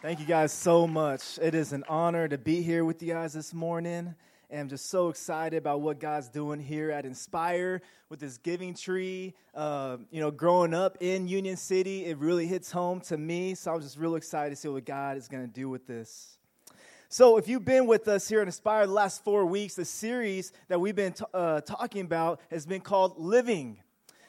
Thank you guys so much. It is an honor to be here with you guys this morning. And I'm just so excited about what God's doing here at Inspire with this giving tree. Uh, you know, growing up in Union City, it really hits home to me. So I'm just real excited to see what God is going to do with this. So, if you've been with us here at Inspire the last four weeks, the series that we've been t- uh, talking about has been called Living.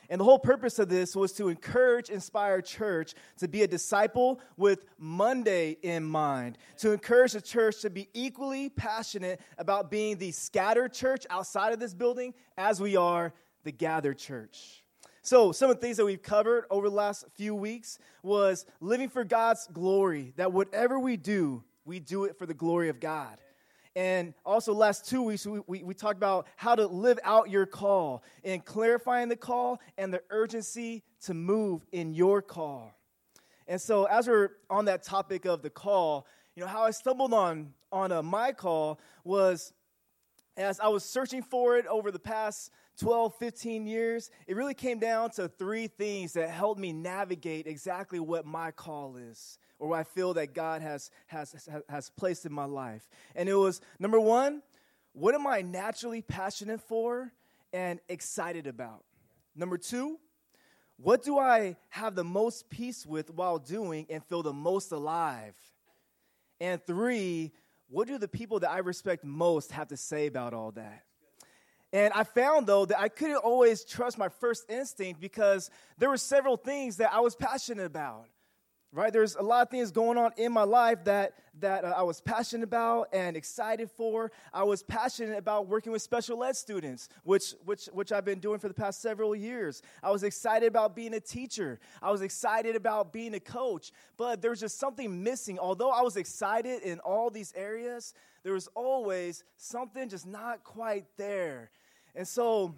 And the whole purpose of this was to encourage Inspire Church to be a disciple with Monday in mind, to encourage the church to be equally passionate about being the scattered church outside of this building as we are the gathered church. So, some of the things that we've covered over the last few weeks was living for God's glory, that whatever we do, we do it for the glory of God. And also, last two weeks, we, we, we, talked about how to live out your call and clarifying the call and the urgency to move in your call. And so, as we're on that topic of the call, you know, how I stumbled on, on a, my call was as I was searching for it over the past 12, 15 years, it really came down to three things that helped me navigate exactly what my call is or what I feel that God has, has, has placed in my life. And it was number one, what am I naturally passionate for and excited about? Number two, what do I have the most peace with while doing and feel the most alive? And three, what do the people that I respect most have to say about all that? And I found though that I couldn't always trust my first instinct because there were several things that I was passionate about right? There's a lot of things going on in my life that that uh, i was passionate about and excited for. I was passionate about working with special ed students which which which i've been doing for the past several years. I was excited about being a teacher. I was excited about being a coach. But there was just something missing. Although i was excited in all these areas there was always something just not quite there and so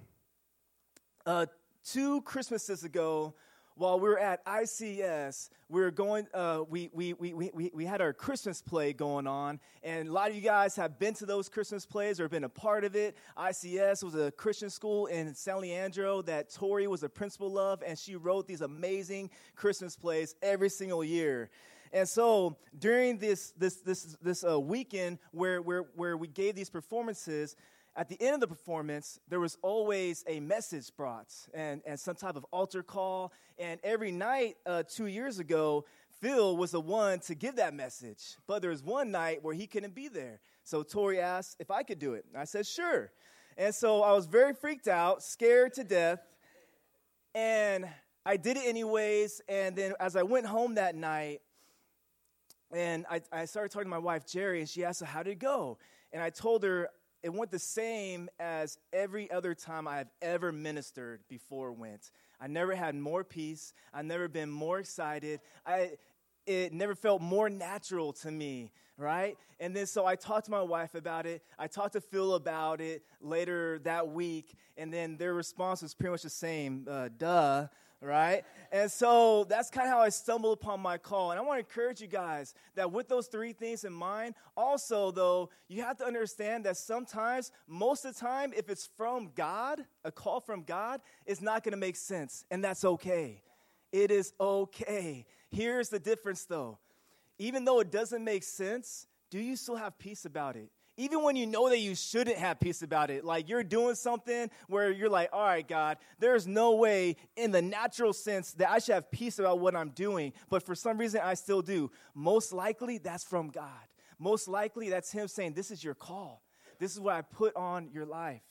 uh, two christmases ago while we were at ICS, we were going, uh, we, we, we, we, we had our Christmas play going on, and a lot of you guys have been to those Christmas plays or been a part of it. ICS was a Christian school in San Leandro that Tori was a principal of, and she wrote these amazing Christmas plays every single year. And so during this, this, this, this uh, weekend where, where, where we gave these performances, at the end of the performance, there was always a message brought and, and some type of altar call. And every night, uh, two years ago, Phil was the one to give that message. But there was one night where he couldn't be there. So Tori asked if I could do it. I said, sure. And so I was very freaked out, scared to death. And I did it anyways. And then as I went home that night, and I, I started talking to my wife, Jerry, and she asked, How did it go? And I told her, it went the same as every other time I've ever ministered before went. I never had more peace. I've never been more excited. I, it never felt more natural to me, right? And then so I talked to my wife about it. I talked to Phil about it later that week, and then their response was pretty much the same. Uh, duh, right? And so that's kind of how I stumbled upon my call. And I want to encourage you guys that with those three things in mind, also, though, you have to understand that sometimes, most of the time, if it's from God, a call from God, it's not going to make sense. And that's okay. It is okay. Here's the difference, though. Even though it doesn't make sense, do you still have peace about it? Even when you know that you shouldn't have peace about it, like you're doing something where you're like, all right, God, there's no way in the natural sense that I should have peace about what I'm doing, but for some reason I still do. Most likely that's from God. Most likely that's Him saying, this is your call. This is what I put on your life.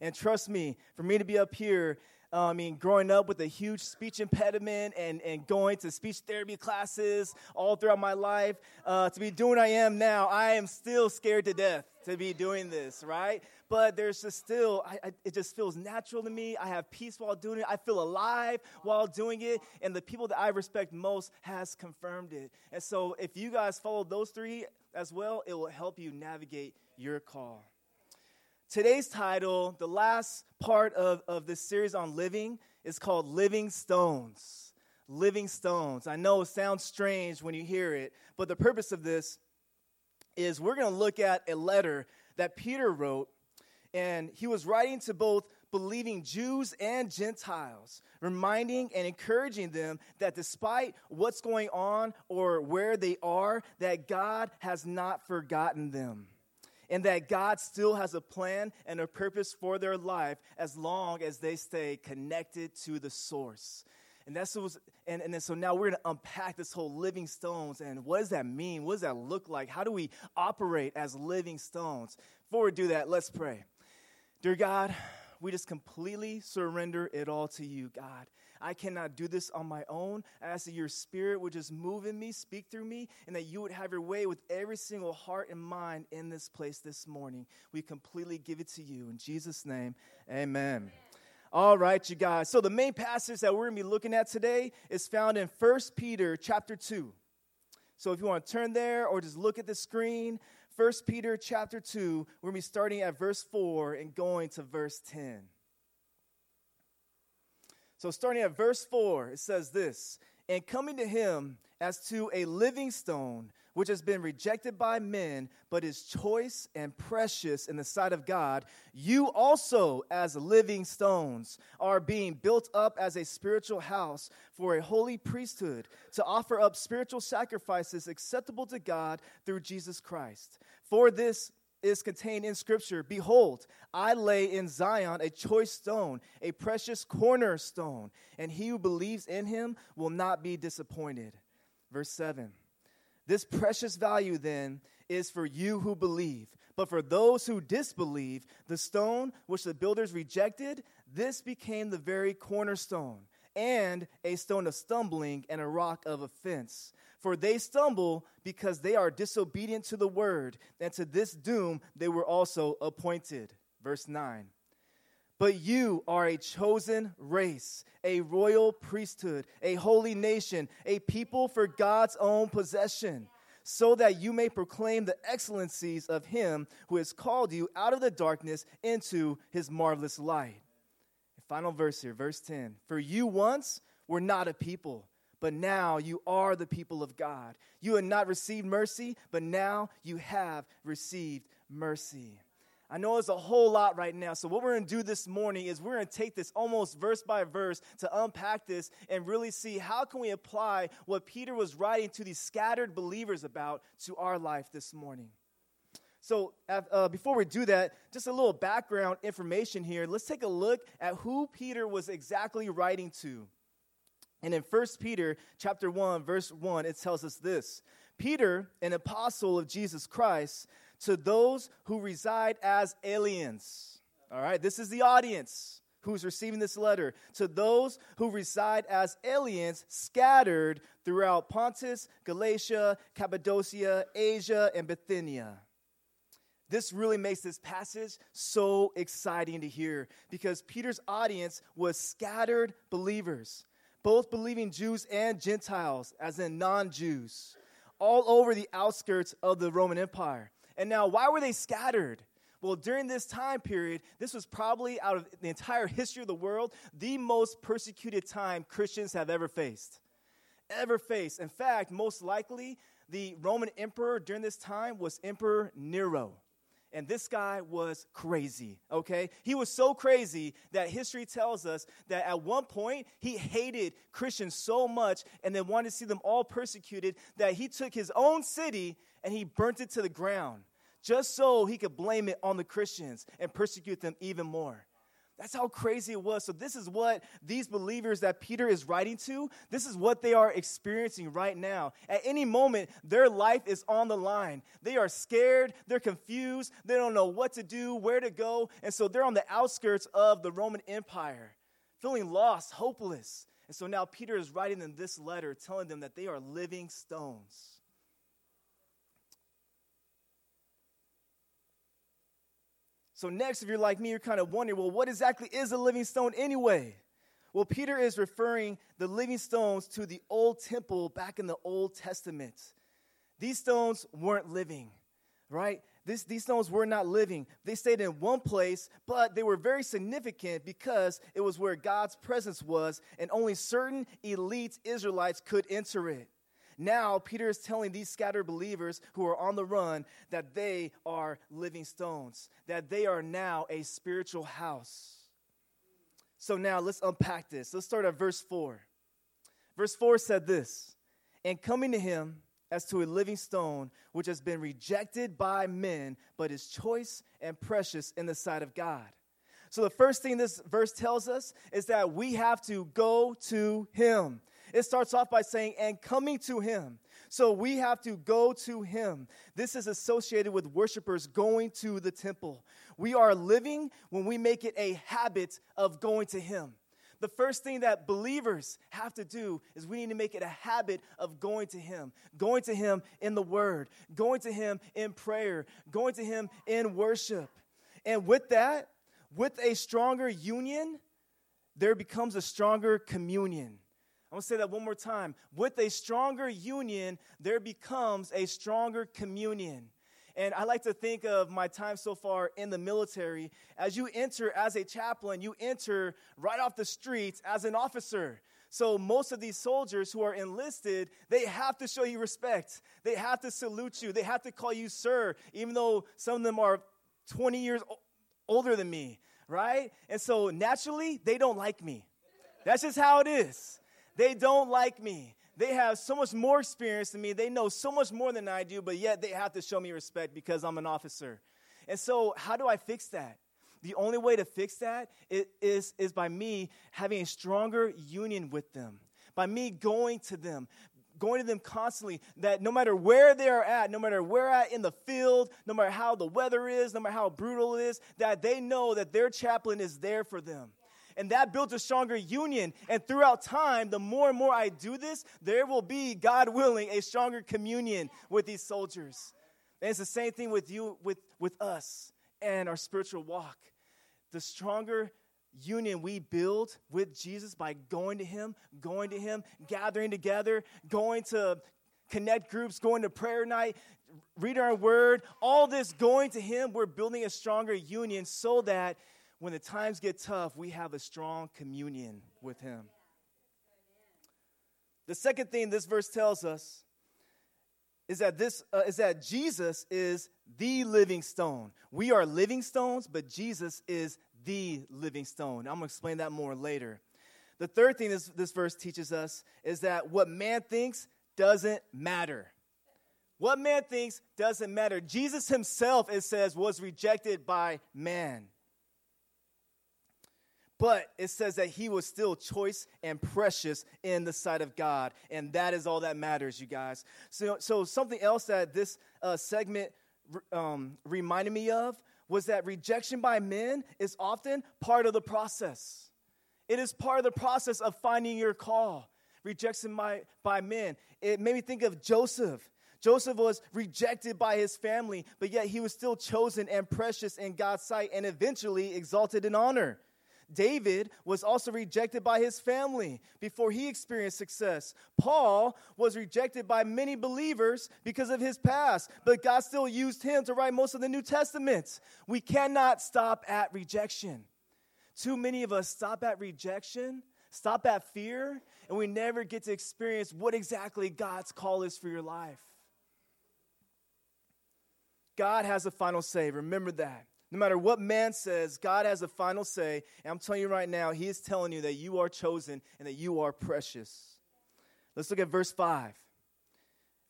And trust me, for me to be up here uh, I mean, growing up with a huge speech impediment and, and going to speech therapy classes all throughout my life, uh, to be doing I am now, I am still scared to death to be doing this, right? But there's just still, I, I, it just feels natural to me. I have peace while doing it. I feel alive while doing it. And the people that I respect most has confirmed it. And so if you guys follow those three as well, it will help you navigate your call. Today's title, the last part of, of this series on living, is called Living Stones. Living Stones. I know it sounds strange when you hear it, but the purpose of this is we're going to look at a letter that Peter wrote, and he was writing to both believing Jews and Gentiles, reminding and encouraging them that despite what's going on or where they are, that God has not forgotten them. And that God still has a plan and a purpose for their life as long as they stay connected to the source. And that's what was, and, and then so now we're to unpack this whole living stones and what does that mean? What does that look like? How do we operate as living stones? Before we do that, let's pray. Dear God, we just completely surrender it all to you, God. I cannot do this on my own. I ask that your spirit would just move in me, speak through me, and that you would have your way with every single heart and mind in this place this morning. We completely give it to you. In Jesus' name, amen. All right, you guys. So the main passage that we're going to be looking at today is found in 1 Peter chapter 2. So if you want to turn there or just look at the screen, 1 Peter chapter 2, we're going to be starting at verse 4 and going to verse 10. So, starting at verse 4, it says this And coming to him as to a living stone, which has been rejected by men, but is choice and precious in the sight of God, you also, as living stones, are being built up as a spiritual house for a holy priesthood to offer up spiritual sacrifices acceptable to God through Jesus Christ. For this is contained in Scripture Behold, I lay in Zion a choice stone, a precious cornerstone, and he who believes in him will not be disappointed. Verse 7. This precious value then is for you who believe. But for those who disbelieve, the stone which the builders rejected, this became the very cornerstone, and a stone of stumbling and a rock of offense. For they stumble because they are disobedient to the word, and to this doom they were also appointed. Verse 9. But you are a chosen race, a royal priesthood, a holy nation, a people for God's own possession, so that you may proclaim the excellencies of Him who has called you out of the darkness into His marvelous light. Final verse here, verse 10. For you once were not a people, but now you are the people of God. You had not received mercy, but now you have received mercy. I know it's a whole lot right now. So, what we're going to do this morning is we're going to take this almost verse by verse to unpack this and really see how can we apply what Peter was writing to these scattered believers about to our life this morning. So, uh, before we do that, just a little background information here. Let's take a look at who Peter was exactly writing to. And in 1 Peter chapter 1 verse 1 it tells us this. Peter, an apostle of Jesus Christ, to those who reside as aliens. All right, this is the audience who's receiving this letter. To those who reside as aliens scattered throughout Pontus, Galatia, Cappadocia, Asia, and Bithynia. This really makes this passage so exciting to hear because Peter's audience was scattered believers, both believing Jews and Gentiles, as in non Jews, all over the outskirts of the Roman Empire. And now, why were they scattered? Well, during this time period, this was probably out of the entire history of the world, the most persecuted time Christians have ever faced. Ever faced. In fact, most likely, the Roman emperor during this time was Emperor Nero. And this guy was crazy, okay? He was so crazy that history tells us that at one point he hated Christians so much and then wanted to see them all persecuted that he took his own city and he burnt it to the ground just so he could blame it on the Christians and persecute them even more. That's how crazy it was. So, this is what these believers that Peter is writing to, this is what they are experiencing right now. At any moment, their life is on the line. They are scared, they're confused, they don't know what to do, where to go. And so, they're on the outskirts of the Roman Empire, feeling lost, hopeless. And so, now Peter is writing them this letter telling them that they are living stones. So, next, if you're like me, you're kind of wondering, well, what exactly is a living stone anyway? Well, Peter is referring the living stones to the old temple back in the Old Testament. These stones weren't living, right? This, these stones were not living. They stayed in one place, but they were very significant because it was where God's presence was, and only certain elite Israelites could enter it. Now, Peter is telling these scattered believers who are on the run that they are living stones, that they are now a spiritual house. So now let's unpack this. Let's start at verse 4. Verse 4 said this And coming to him as to a living stone, which has been rejected by men, but is choice and precious in the sight of God. So the first thing this verse tells us is that we have to go to him. It starts off by saying, and coming to him. So we have to go to him. This is associated with worshipers going to the temple. We are living when we make it a habit of going to him the first thing that believers have to do is we need to make it a habit of going to Him, going to Him in the Word, going to Him in prayer, going to Him in worship. And with that, with a stronger union, there becomes a stronger communion. I'm gonna say that one more time. With a stronger union, there becomes a stronger communion. And I like to think of my time so far in the military. As you enter as a chaplain, you enter right off the streets as an officer. So most of these soldiers who are enlisted, they have to show you respect. They have to salute you. They have to call you sir, even though some of them are 20 years older than me, right? And so naturally, they don't like me. That's just how it is. They don't like me. They have so much more experience than me. They know so much more than I do, but yet they have to show me respect because I'm an officer. And so, how do I fix that? The only way to fix that is, is by me having a stronger union with them, by me going to them, going to them constantly that no matter where they are at, no matter where at in the field, no matter how the weather is, no matter how brutal it is, that they know that their chaplain is there for them and that builds a stronger union. And throughout time, the more and more I do this, there will be, God willing, a stronger communion with these soldiers. And it's the same thing with you, with, with us and our spiritual walk. The stronger union we build with Jesus by going to Him, going to Him, gathering together, going to connect groups, going to prayer night, reading our word, all this going to Him, we're building a stronger union so that when the times get tough, we have a strong communion with Him. The second thing this verse tells us is that this uh, is that Jesus is the living stone. We are living stones, but Jesus is the living stone. I'm going to explain that more later. The third thing this, this verse teaches us is that what man thinks doesn't matter. What man thinks doesn't matter. Jesus himself, it says, was rejected by man but it says that he was still choice and precious in the sight of God. And that is all that matters, you guys. So, so something else that this uh, segment um, reminded me of was that rejection by men is often part of the process. It is part of the process of finding your call. Rejection by, by men. It made me think of Joseph. Joseph was rejected by his family, but yet he was still chosen and precious in God's sight and eventually exalted in honor. David was also rejected by his family before he experienced success. Paul was rejected by many believers because of his past, but God still used him to write most of the New Testament. We cannot stop at rejection. Too many of us stop at rejection, stop at fear, and we never get to experience what exactly God's call is for your life. God has a final say. Remember that. No matter what man says, God has a final say. And I'm telling you right now, He is telling you that you are chosen and that you are precious. Let's look at verse 5.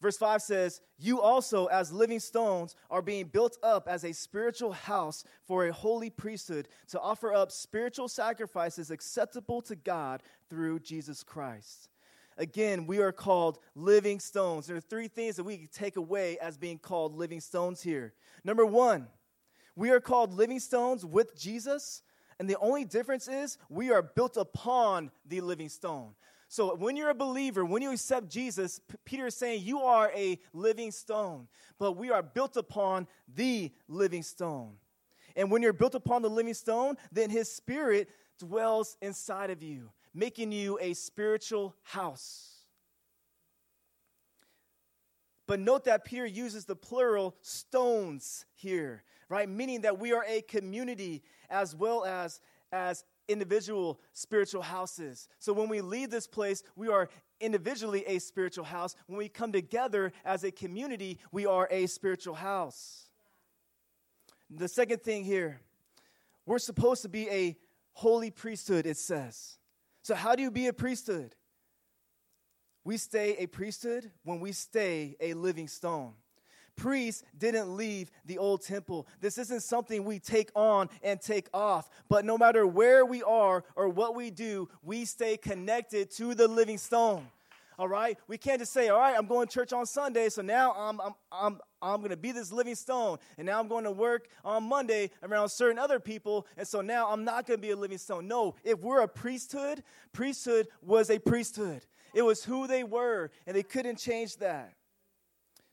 Verse 5 says, You also, as living stones, are being built up as a spiritual house for a holy priesthood to offer up spiritual sacrifices acceptable to God through Jesus Christ. Again, we are called living stones. There are three things that we can take away as being called living stones here. Number one, we are called living stones with Jesus, and the only difference is we are built upon the living stone. So when you're a believer, when you accept Jesus, P- Peter is saying you are a living stone, but we are built upon the living stone. And when you're built upon the living stone, then his spirit dwells inside of you, making you a spiritual house. But note that Peter uses the plural stones here right? Meaning that we are a community as well as, as individual spiritual houses. So when we leave this place, we are individually a spiritual house. When we come together as a community, we are a spiritual house. The second thing here, we're supposed to be a holy priesthood, it says. So, how do you be a priesthood? We stay a priesthood when we stay a living stone. Priests didn't leave the old temple. This isn't something we take on and take off. But no matter where we are or what we do, we stay connected to the living stone. All right? We can't just say, all right, I'm going to church on Sunday, so now I'm, I'm, I'm, I'm going to be this living stone. And now I'm going to work on Monday around certain other people, and so now I'm not going to be a living stone. No, if we're a priesthood, priesthood was a priesthood. It was who they were, and they couldn't change that.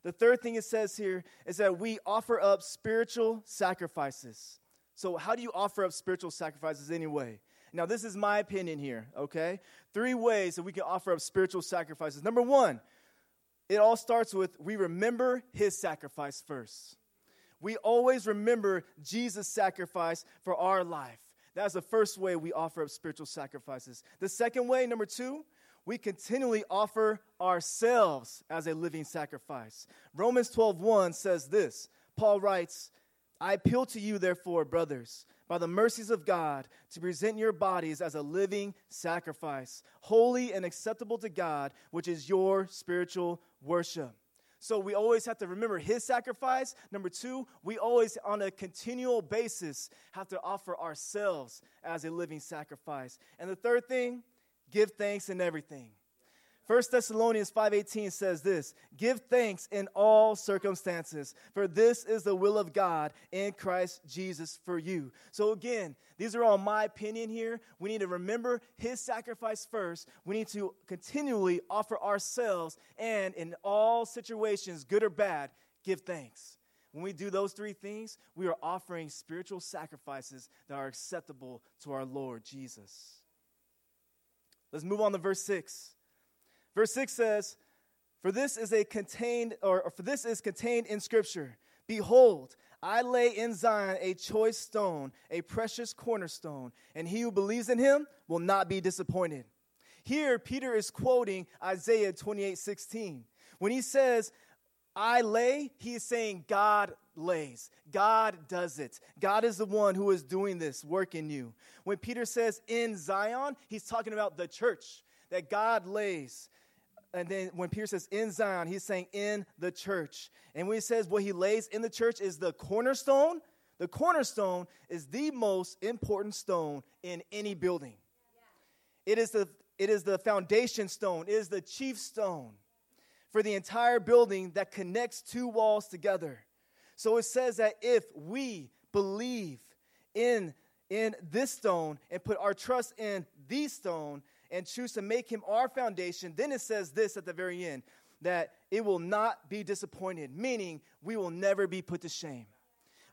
The third thing it says here is that we offer up spiritual sacrifices. So, how do you offer up spiritual sacrifices anyway? Now, this is my opinion here, okay? Three ways that we can offer up spiritual sacrifices. Number one, it all starts with we remember his sacrifice first. We always remember Jesus' sacrifice for our life. That's the first way we offer up spiritual sacrifices. The second way, number two, we continually offer ourselves as a living sacrifice. Romans 12:1 says this. Paul writes, I appeal to you, therefore, brothers, by the mercies of God, to present your bodies as a living sacrifice, holy and acceptable to God, which is your spiritual worship. So we always have to remember his sacrifice. Number two, we always, on a continual basis, have to offer ourselves as a living sacrifice. And the third thing, give thanks in everything. 1 Thessalonians 5:18 says this, "Give thanks in all circumstances, for this is the will of God in Christ Jesus for you." So again, these are all my opinion here. We need to remember his sacrifice first. We need to continually offer ourselves and in all situations, good or bad, give thanks. When we do those three things, we are offering spiritual sacrifices that are acceptable to our Lord Jesus. Let's move on to verse 6. Verse 6 says, For this is a contained, or, or for this is contained in Scripture. Behold, I lay in Zion a choice stone, a precious cornerstone, and he who believes in him will not be disappointed. Here, Peter is quoting Isaiah 28 16. When he says, I lay, he is saying God lays. God does it. God is the one who is doing this work in you. When Peter says in Zion, he's talking about the church that God lays and then when Peter says in Zion, he's saying in the church. And when he says what he lays in the church is the cornerstone, the cornerstone is the most important stone in any building. It is the it is the foundation stone, it is the chief stone for the entire building that connects two walls together. So it says that if we believe in in this stone and put our trust in the stone, and choose to make him our foundation, then it says this at the very end that it will not be disappointed, meaning we will never be put to shame.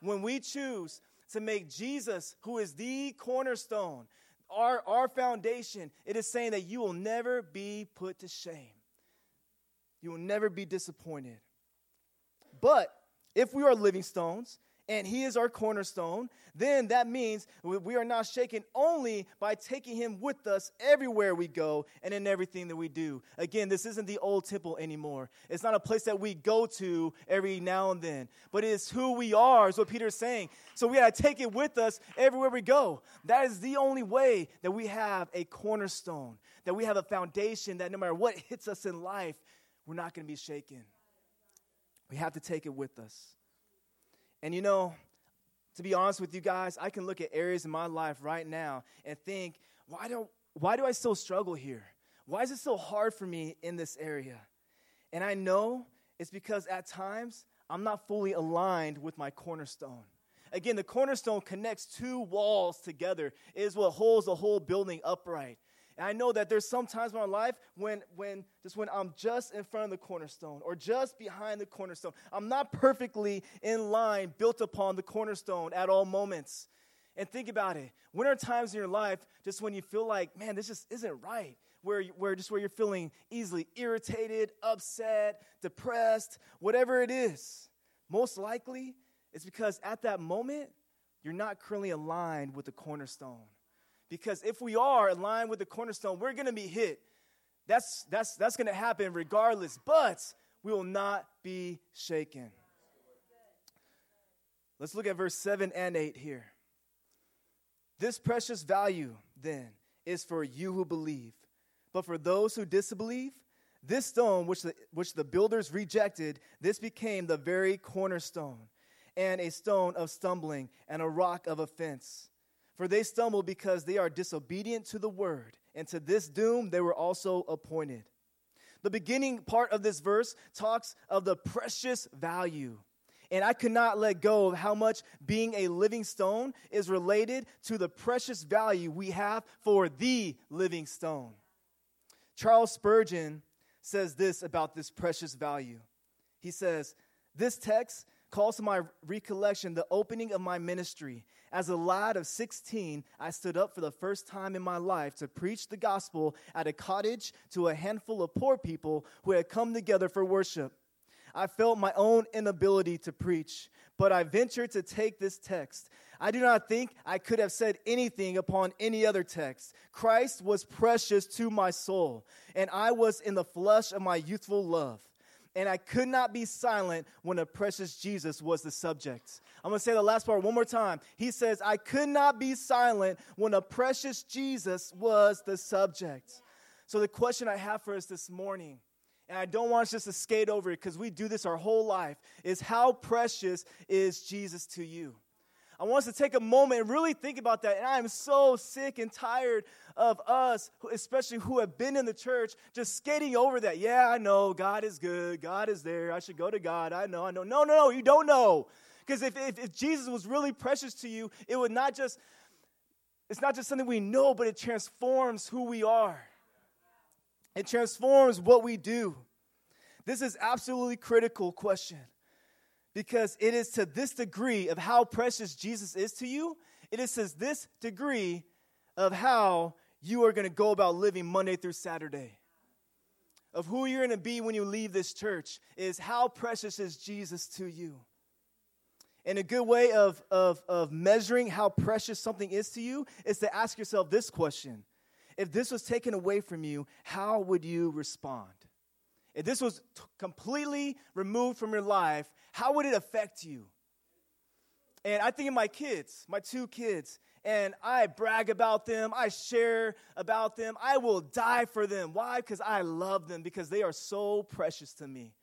When we choose to make Jesus, who is the cornerstone, our, our foundation, it is saying that you will never be put to shame. You will never be disappointed. But if we are living stones, and he is our cornerstone, then that means we are not shaken only by taking him with us everywhere we go and in everything that we do. Again, this isn't the old temple anymore. It's not a place that we go to every now and then, but it is who we are, is what Peter is saying. So we got to take it with us everywhere we go. That is the only way that we have a cornerstone, that we have a foundation that no matter what hits us in life, we're not going to be shaken. We have to take it with us. And you know, to be honest with you guys, I can look at areas in my life right now and think, why do, why do I still struggle here? Why is it so hard for me in this area? And I know it's because at times I'm not fully aligned with my cornerstone. Again, the cornerstone connects two walls together, it is what holds the whole building upright. And I know that there's some times in my life when, when just when I'm just in front of the cornerstone or just behind the cornerstone. I'm not perfectly in line, built upon the cornerstone at all moments. And think about it. When are times in your life just when you feel like, man, this just isn't right? Where, where just where you're feeling easily irritated, upset, depressed, whatever it is. Most likely, it's because at that moment, you're not currently aligned with the cornerstone. Because if we are aligned with the cornerstone, we're going to be hit. That's, that's, that's going to happen regardless, but we will not be shaken. Let's look at verse 7 and 8 here. This precious value, then, is for you who believe. But for those who disbelieve, this stone, which the, which the builders rejected, this became the very cornerstone, and a stone of stumbling, and a rock of offense. For they stumble because they are disobedient to the word, and to this doom they were also appointed. The beginning part of this verse talks of the precious value. And I could not let go of how much being a living stone is related to the precious value we have for the living stone. Charles Spurgeon says this about this precious value. He says, This text calls to my recollection the opening of my ministry. As a lad of 16, I stood up for the first time in my life to preach the gospel at a cottage to a handful of poor people who had come together for worship. I felt my own inability to preach, but I ventured to take this text. I do not think I could have said anything upon any other text. Christ was precious to my soul, and I was in the flush of my youthful love. And I could not be silent when a precious Jesus was the subject. I'm gonna say the last part one more time. He says, I could not be silent when a precious Jesus was the subject. So, the question I have for us this morning and I don't want us just to skate over it because we do this our whole life, is how precious is Jesus to you? I want us to take a moment and really think about that. And I am so sick and tired of us, especially who have been in the church, just skating over that. Yeah, I know God is good. God is there. I should go to God. I know, I know. No, no, no, you don't know. Because if, if, if Jesus was really precious to you, it would not just, it's not just something we know, but it transforms who we are. It transforms what we do. This is absolutely critical question because it is to this degree of how precious Jesus is to you, it is to this degree of how you are going to go about living Monday through Saturday. Of who you're going to be when you leave this church is how precious is Jesus to you. And a good way of, of, of measuring how precious something is to you is to ask yourself this question if this was taken away from you, how would you respond? If this was t- completely removed from your life, how would it affect you? And I think of my kids, my two kids, and I brag about them. I share about them. I will die for them. Why? Because I love them, because they are so precious to me.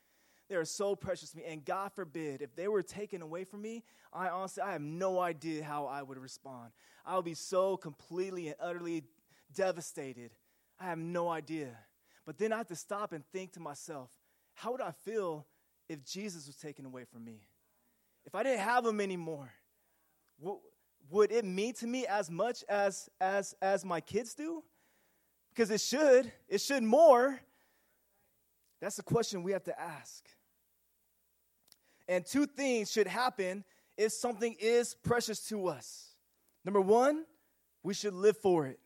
They are so precious to me. And God forbid, if they were taken away from me, I honestly, I have no idea how I would respond. I would be so completely and utterly devastated. I have no idea. But then I have to stop and think to myself, how would I feel if Jesus was taken away from me? If I didn't have him anymore, what, would it mean to me as much as, as, as my kids do? Because it should. It should more. That's the question we have to ask. And two things should happen if something is precious to us. Number one, we should live for it.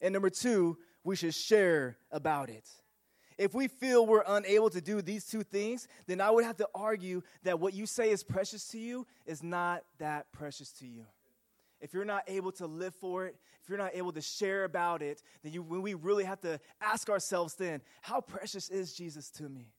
And number two, we should share about it. If we feel we're unable to do these two things, then I would have to argue that what you say is precious to you is not that precious to you. If you're not able to live for it, if you're not able to share about it, then you, when we really have to ask ourselves then, how precious is Jesus to me?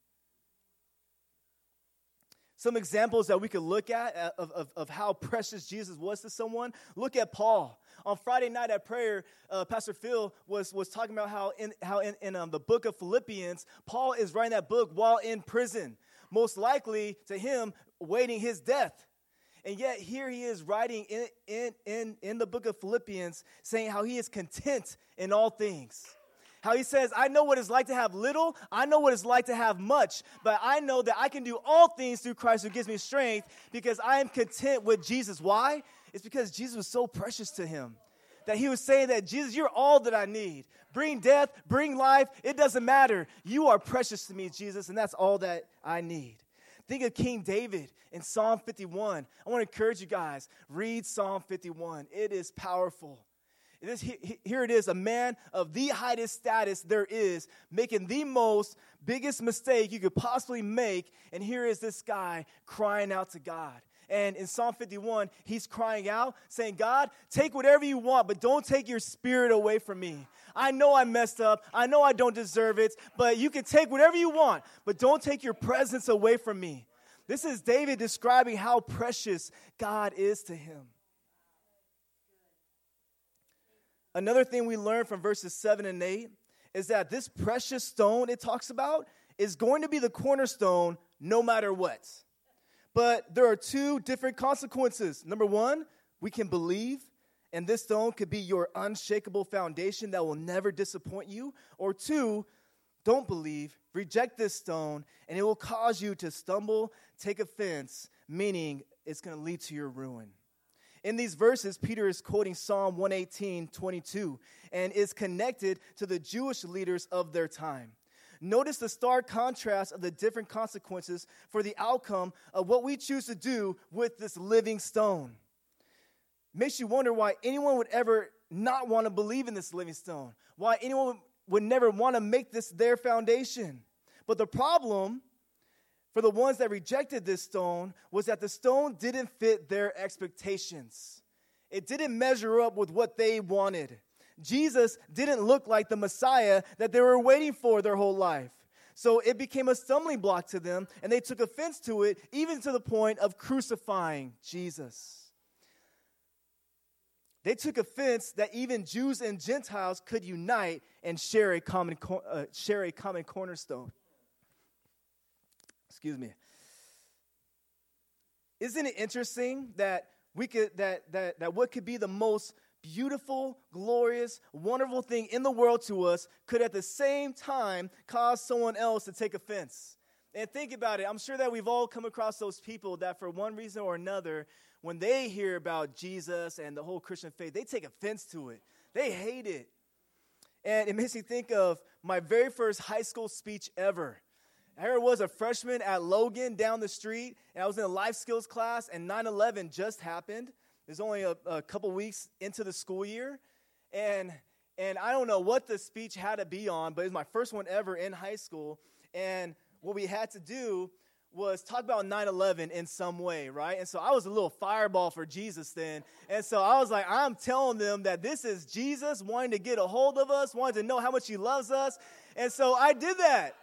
Some examples that we could look at uh, of, of, of how precious Jesus was to someone. Look at Paul. On Friday night at prayer, uh, Pastor Phil was, was talking about how in, how in, in um, the book of Philippians, Paul is writing that book while in prison, most likely to him waiting his death. And yet here he is writing in, in, in, in the book of Philippians saying how he is content in all things. How he says, I know what it's like to have little, I know what it's like to have much, but I know that I can do all things through Christ who gives me strength because I am content with Jesus. Why? It's because Jesus was so precious to him that he was saying that Jesus, you're all that I need. Bring death, bring life, it doesn't matter. You are precious to me, Jesus, and that's all that I need. Think of King David in Psalm 51. I want to encourage you guys, read Psalm 51. It is powerful. This, here it is, a man of the highest status there is, making the most biggest mistake you could possibly make. And here is this guy crying out to God. And in Psalm 51, he's crying out, saying, God, take whatever you want, but don't take your spirit away from me. I know I messed up. I know I don't deserve it, but you can take whatever you want, but don't take your presence away from me. This is David describing how precious God is to him. Another thing we learn from verses 7 and 8 is that this precious stone it talks about is going to be the cornerstone no matter what. But there are two different consequences. Number one, we can believe, and this stone could be your unshakable foundation that will never disappoint you. Or two, don't believe, reject this stone, and it will cause you to stumble, take offense, meaning it's going to lead to your ruin. In these verses, Peter is quoting Psalm 118, 22, and is connected to the Jewish leaders of their time. Notice the stark contrast of the different consequences for the outcome of what we choose to do with this living stone. Makes you wonder why anyone would ever not want to believe in this living stone, why anyone would never want to make this their foundation. But the problem for the ones that rejected this stone was that the stone didn't fit their expectations. It didn't measure up with what they wanted. Jesus didn't look like the Messiah that they were waiting for their whole life. So it became a stumbling block to them, and they took offense to it, even to the point of crucifying Jesus. They took offense that even Jews and Gentiles could unite and share a common, uh, share a common cornerstone. Excuse me. Isn't it interesting that we could that that that what could be the most beautiful, glorious, wonderful thing in the world to us could at the same time cause someone else to take offense. And think about it. I'm sure that we've all come across those people that, for one reason or another, when they hear about Jesus and the whole Christian faith, they take offense to it. They hate it. And it makes me think of my very first high school speech ever. Here was a freshman at Logan down the street, and I was in a life skills class, and 9 11 just happened. There's only a, a couple weeks into the school year. And, and I don't know what the speech had to be on, but it was my first one ever in high school. And what we had to do was talk about 9 11 in some way, right? And so I was a little fireball for Jesus then. And so I was like, I'm telling them that this is Jesus wanting to get a hold of us, wanting to know how much he loves us. And so I did that.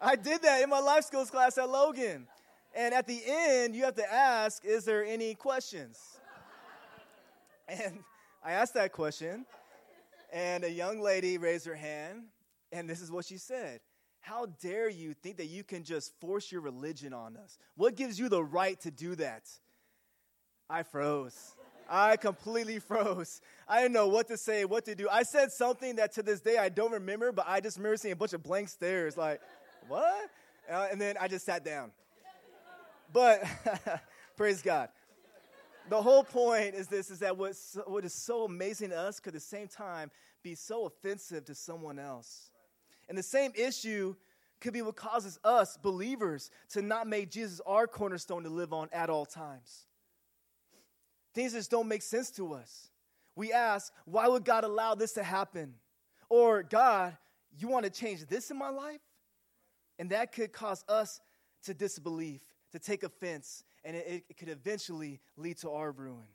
I did that in my life skills class at Logan. And at the end, you have to ask, is there any questions? And I asked that question, and a young lady raised her hand, and this is what she said How dare you think that you can just force your religion on us? What gives you the right to do that? I froze. I completely froze. I didn't know what to say, what to do. I said something that to this day I don't remember, but I just remember seeing a bunch of blank stares like, what? Uh, and then I just sat down. But praise God the whole point is this is that what's, what is so amazing to us could at the same time be so offensive to someone else. And the same issue could be what causes us, believers, to not make Jesus our cornerstone to live on at all times. Things just don't make sense to us. We ask, why would God allow this to happen? Or, God, you want to change this in my life? And that could cause us to disbelief, to take offense, and it, it could eventually lead to our ruin.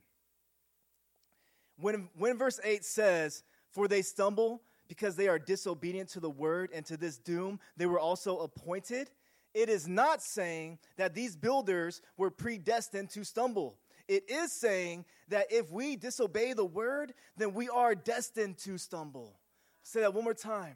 When, when verse 8 says, For they stumble because they are disobedient to the word, and to this doom they were also appointed, it is not saying that these builders were predestined to stumble. It is saying that if we disobey the word, then we are destined to stumble. Say that one more time.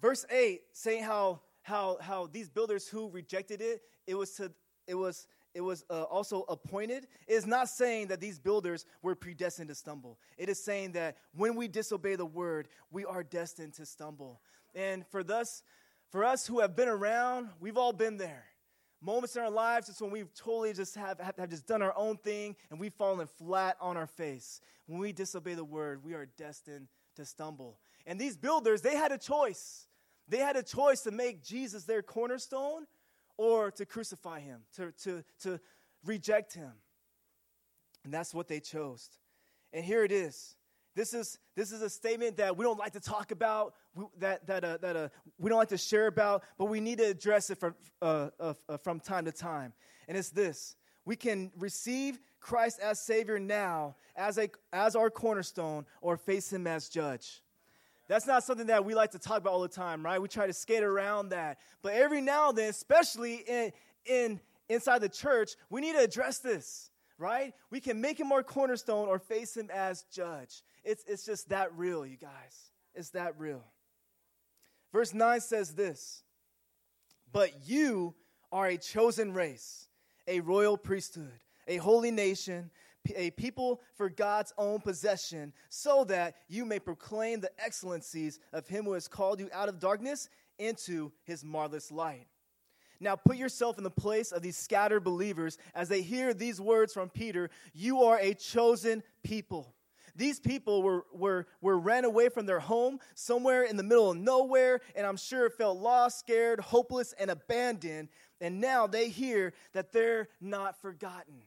Verse 8 saying how how how these builders who rejected it, it was to it was it was uh, also appointed is not saying that these builders were predestined to stumble. It is saying that when we disobey the word, we are destined to stumble. And for us, for us who have been around, we've all been there. Moments in our lives, it's when we've totally just have, have, have just done our own thing and we've fallen flat on our face. When we disobey the word, we are destined to stumble. And these builders, they had a choice. They had a choice to make Jesus their cornerstone or to crucify him, to, to, to reject him. And that's what they chose. And here it is. This is, this is a statement that we don't like to talk about, that, that, uh, that uh, we don't like to share about, but we need to address it from, uh, uh, from time to time. And it's this we can receive Christ as Savior now, as, a, as our cornerstone, or face Him as judge. That's not something that we like to talk about all the time, right? We try to skate around that. But every now and then, especially in, in inside the church, we need to address this. right? We can make him our cornerstone or face him as judge. It's, it's just that real, you guys. It's that real. Verse 9 says this But you are a chosen race, a royal priesthood, a holy nation, a people for God's own possession, so that you may proclaim the excellencies of him who has called you out of darkness into his marvelous light. Now put yourself in the place of these scattered believers as they hear these words from Peter You are a chosen people. These people were, were, were ran away from their home somewhere in the middle of nowhere, and I'm sure felt lost, scared, hopeless, and abandoned. And now they hear that they're not forgotten.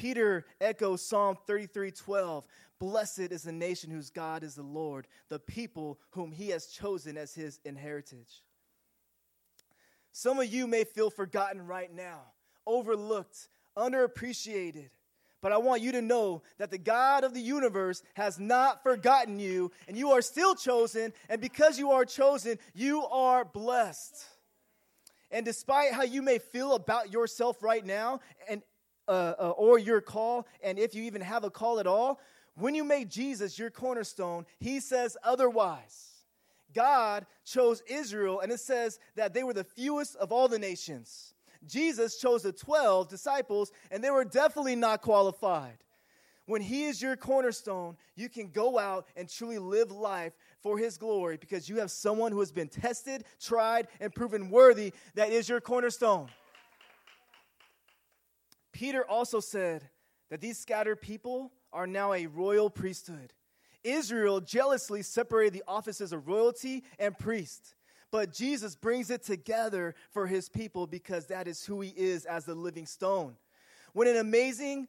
Peter echoes Psalm 33 12. Blessed is the nation whose God is the Lord, the people whom he has chosen as his inheritance. Some of you may feel forgotten right now, overlooked, underappreciated. But I want you to know that the God of the universe has not forgotten you, and you are still chosen. And because you are chosen, you are blessed. And despite how you may feel about yourself right now, and uh, uh, or your call, and if you even have a call at all, when you made Jesus your cornerstone, He says otherwise. God chose Israel, and it says that they were the fewest of all the nations. Jesus chose the 12 disciples, and they were definitely not qualified. When He is your cornerstone, you can go out and truly live life for His glory because you have someone who has been tested, tried, and proven worthy that is your cornerstone. Peter also said that these scattered people are now a royal priesthood. Israel jealously separated the offices of royalty and priest. But Jesus brings it together for his people because that is who he is as the living stone. What an amazing,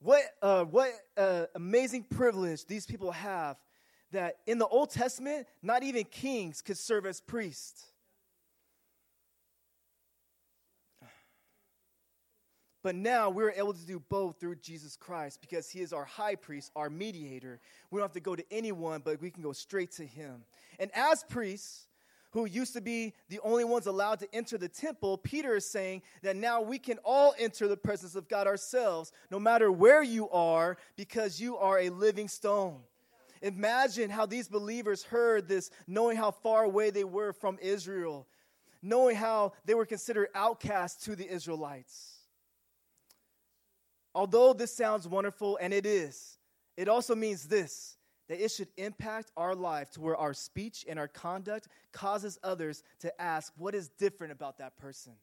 what, uh, what uh, amazing privilege these people have that in the Old Testament, not even kings could serve as priests. But now we're able to do both through Jesus Christ because he is our high priest, our mediator. We don't have to go to anyone, but we can go straight to him. And as priests, who used to be the only ones allowed to enter the temple, Peter is saying that now we can all enter the presence of God ourselves, no matter where you are, because you are a living stone. Imagine how these believers heard this, knowing how far away they were from Israel, knowing how they were considered outcasts to the Israelites. Although this sounds wonderful, and it is, it also means this that it should impact our life to where our speech and our conduct causes others to ask, what is different about that person?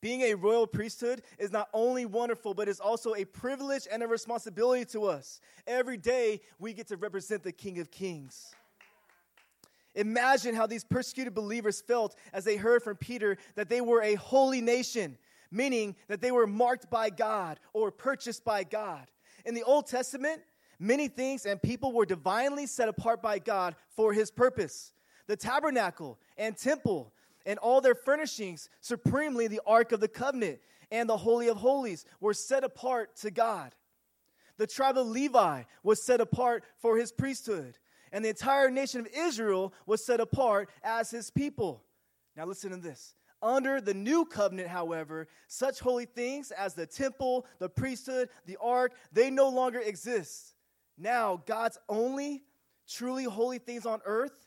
Being a royal priesthood is not only wonderful, but is also a privilege and a responsibility to us. Every day we get to represent the King of Kings. Imagine how these persecuted believers felt as they heard from Peter that they were a holy nation, meaning that they were marked by God or purchased by God. In the Old Testament, many things and people were divinely set apart by God for his purpose. The tabernacle and temple and all their furnishings, supremely the Ark of the Covenant and the Holy of Holies, were set apart to God. The tribe of Levi was set apart for his priesthood, and the entire nation of Israel was set apart as his people. Now, listen to this under the new covenant, however, such holy things as the temple, the priesthood, the ark, they no longer exist. Now, God's only truly holy things on earth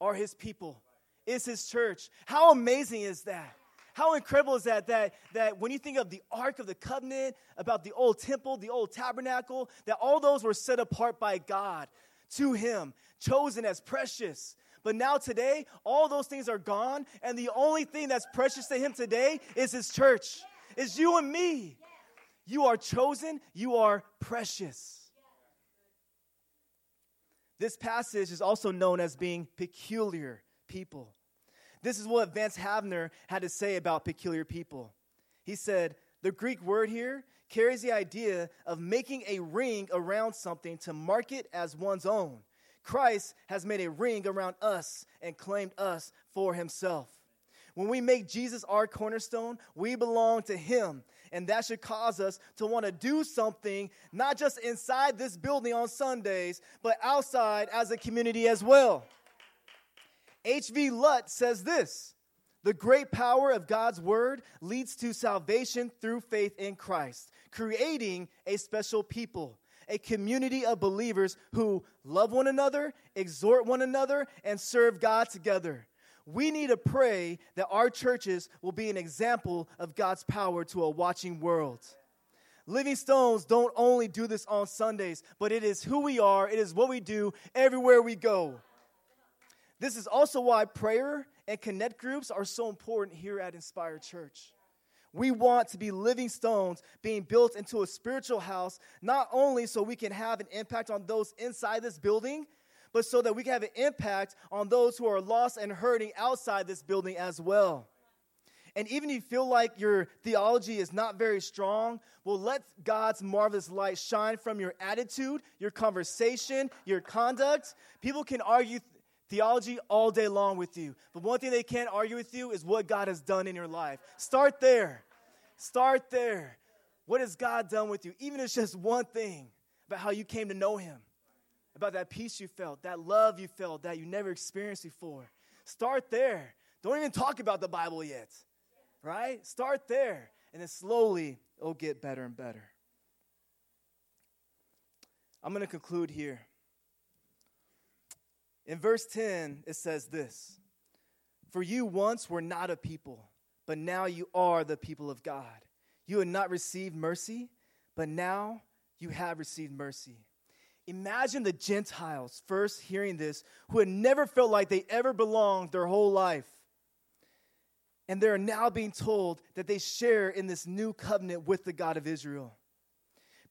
are his people, is his church. How amazing is that? How incredible is that, that? That when you think of the Ark of the Covenant, about the old temple, the old tabernacle, that all those were set apart by God to Him, chosen as precious. But now, today, all those things are gone, and the only thing that's precious to Him today is His church, is you and me. You are chosen, you are precious. This passage is also known as being peculiar people. This is what Vance Havner had to say about peculiar people. He said, The Greek word here carries the idea of making a ring around something to mark it as one's own. Christ has made a ring around us and claimed us for himself. When we make Jesus our cornerstone, we belong to him. And that should cause us to want to do something, not just inside this building on Sundays, but outside as a community as well. H.V. Lutt says this The great power of God's word leads to salvation through faith in Christ, creating a special people, a community of believers who love one another, exhort one another, and serve God together. We need to pray that our churches will be an example of God's power to a watching world. Living Stones don't only do this on Sundays, but it is who we are, it is what we do everywhere we go. This is also why prayer and connect groups are so important here at Inspire Church. We want to be living stones being built into a spiritual house, not only so we can have an impact on those inside this building, but so that we can have an impact on those who are lost and hurting outside this building as well. And even if you feel like your theology is not very strong, well, let God's marvelous light shine from your attitude, your conversation, your conduct. People can argue theology all day long with you. But one thing they can't argue with you is what God has done in your life. Start there. Start there. What has God done with you? Even if it's just one thing about how you came to know Him, about that peace you felt, that love you felt that you never experienced before. Start there. Don't even talk about the Bible yet, right? Start there. And then slowly it'll get better and better. I'm going to conclude here. In verse 10, it says this For you once were not a people, but now you are the people of God. You had not received mercy, but now you have received mercy. Imagine the Gentiles first hearing this who had never felt like they ever belonged their whole life. And they're now being told that they share in this new covenant with the God of Israel.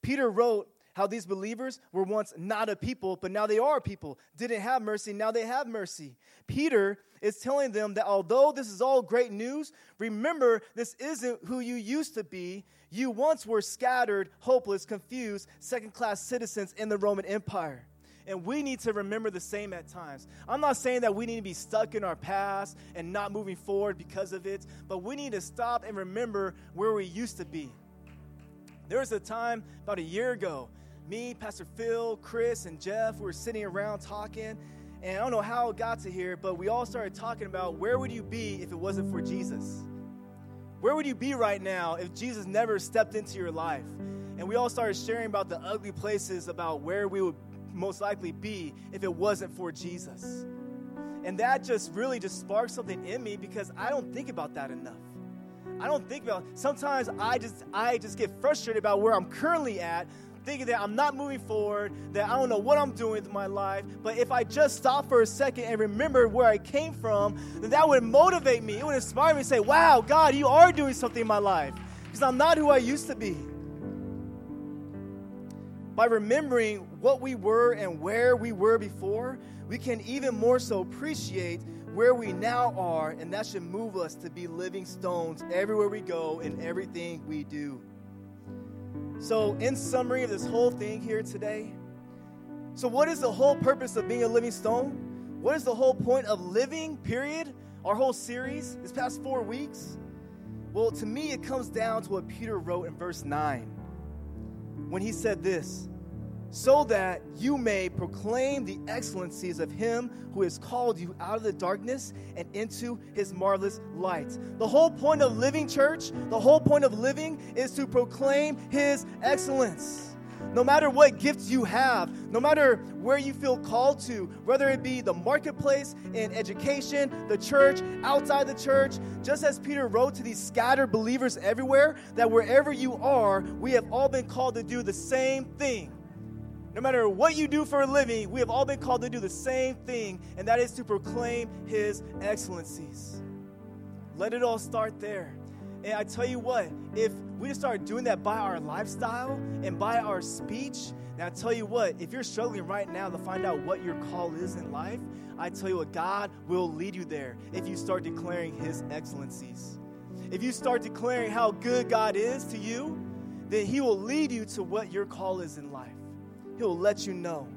Peter wrote how these believers were once not a people, but now they are a people. Didn't have mercy, now they have mercy. Peter is telling them that although this is all great news, remember this isn't who you used to be. You once were scattered, hopeless, confused, second class citizens in the Roman Empire. And we need to remember the same at times. I'm not saying that we need to be stuck in our past and not moving forward because of it, but we need to stop and remember where we used to be. There was a time about a year ago me, Pastor Phil, Chris, and Jeff were sitting around talking. And I don't know how it got to here, but we all started talking about where would you be if it wasn't for Jesus? Where would you be right now if Jesus never stepped into your life? And we all started sharing about the ugly places about where we would most likely be if it wasn't for Jesus. And that just really just sparked something in me because I don't think about that enough. I don't think about sometimes I just I just get frustrated about where I'm currently at thinking that I'm not moving forward, that I don't know what I'm doing with my life. But if I just stop for a second and remember where I came from, then that would motivate me. It would inspire me to say, wow, God, you are doing something in my life. Because I'm not who I used to be. By remembering what we were and where we were before, we can even more so appreciate where we now are, and that should move us to be living stones everywhere we go and everything we do. So, in summary of this whole thing here today, so what is the whole purpose of being a living stone? What is the whole point of living, period? Our whole series, this past four weeks? Well, to me, it comes down to what Peter wrote in verse 9 when he said this so that you may proclaim the excellencies of him who has called you out of the darkness and into his marvelous light. The whole point of living, church, the whole point of living is to proclaim his excellence. No matter what gifts you have, no matter where you feel called to, whether it be the marketplace, in education, the church, outside the church, just as Peter wrote to these scattered believers everywhere, that wherever you are, we have all been called to do the same thing no matter what you do for a living, we have all been called to do the same thing, and that is to proclaim His excellencies. Let it all start there. And I tell you what, if we just start doing that by our lifestyle and by our speech, and I tell you what, if you're struggling right now to find out what your call is in life, I tell you what, God will lead you there if you start declaring His excellencies. If you start declaring how good God is to you, then He will lead you to what your call is in life. He'll let you know.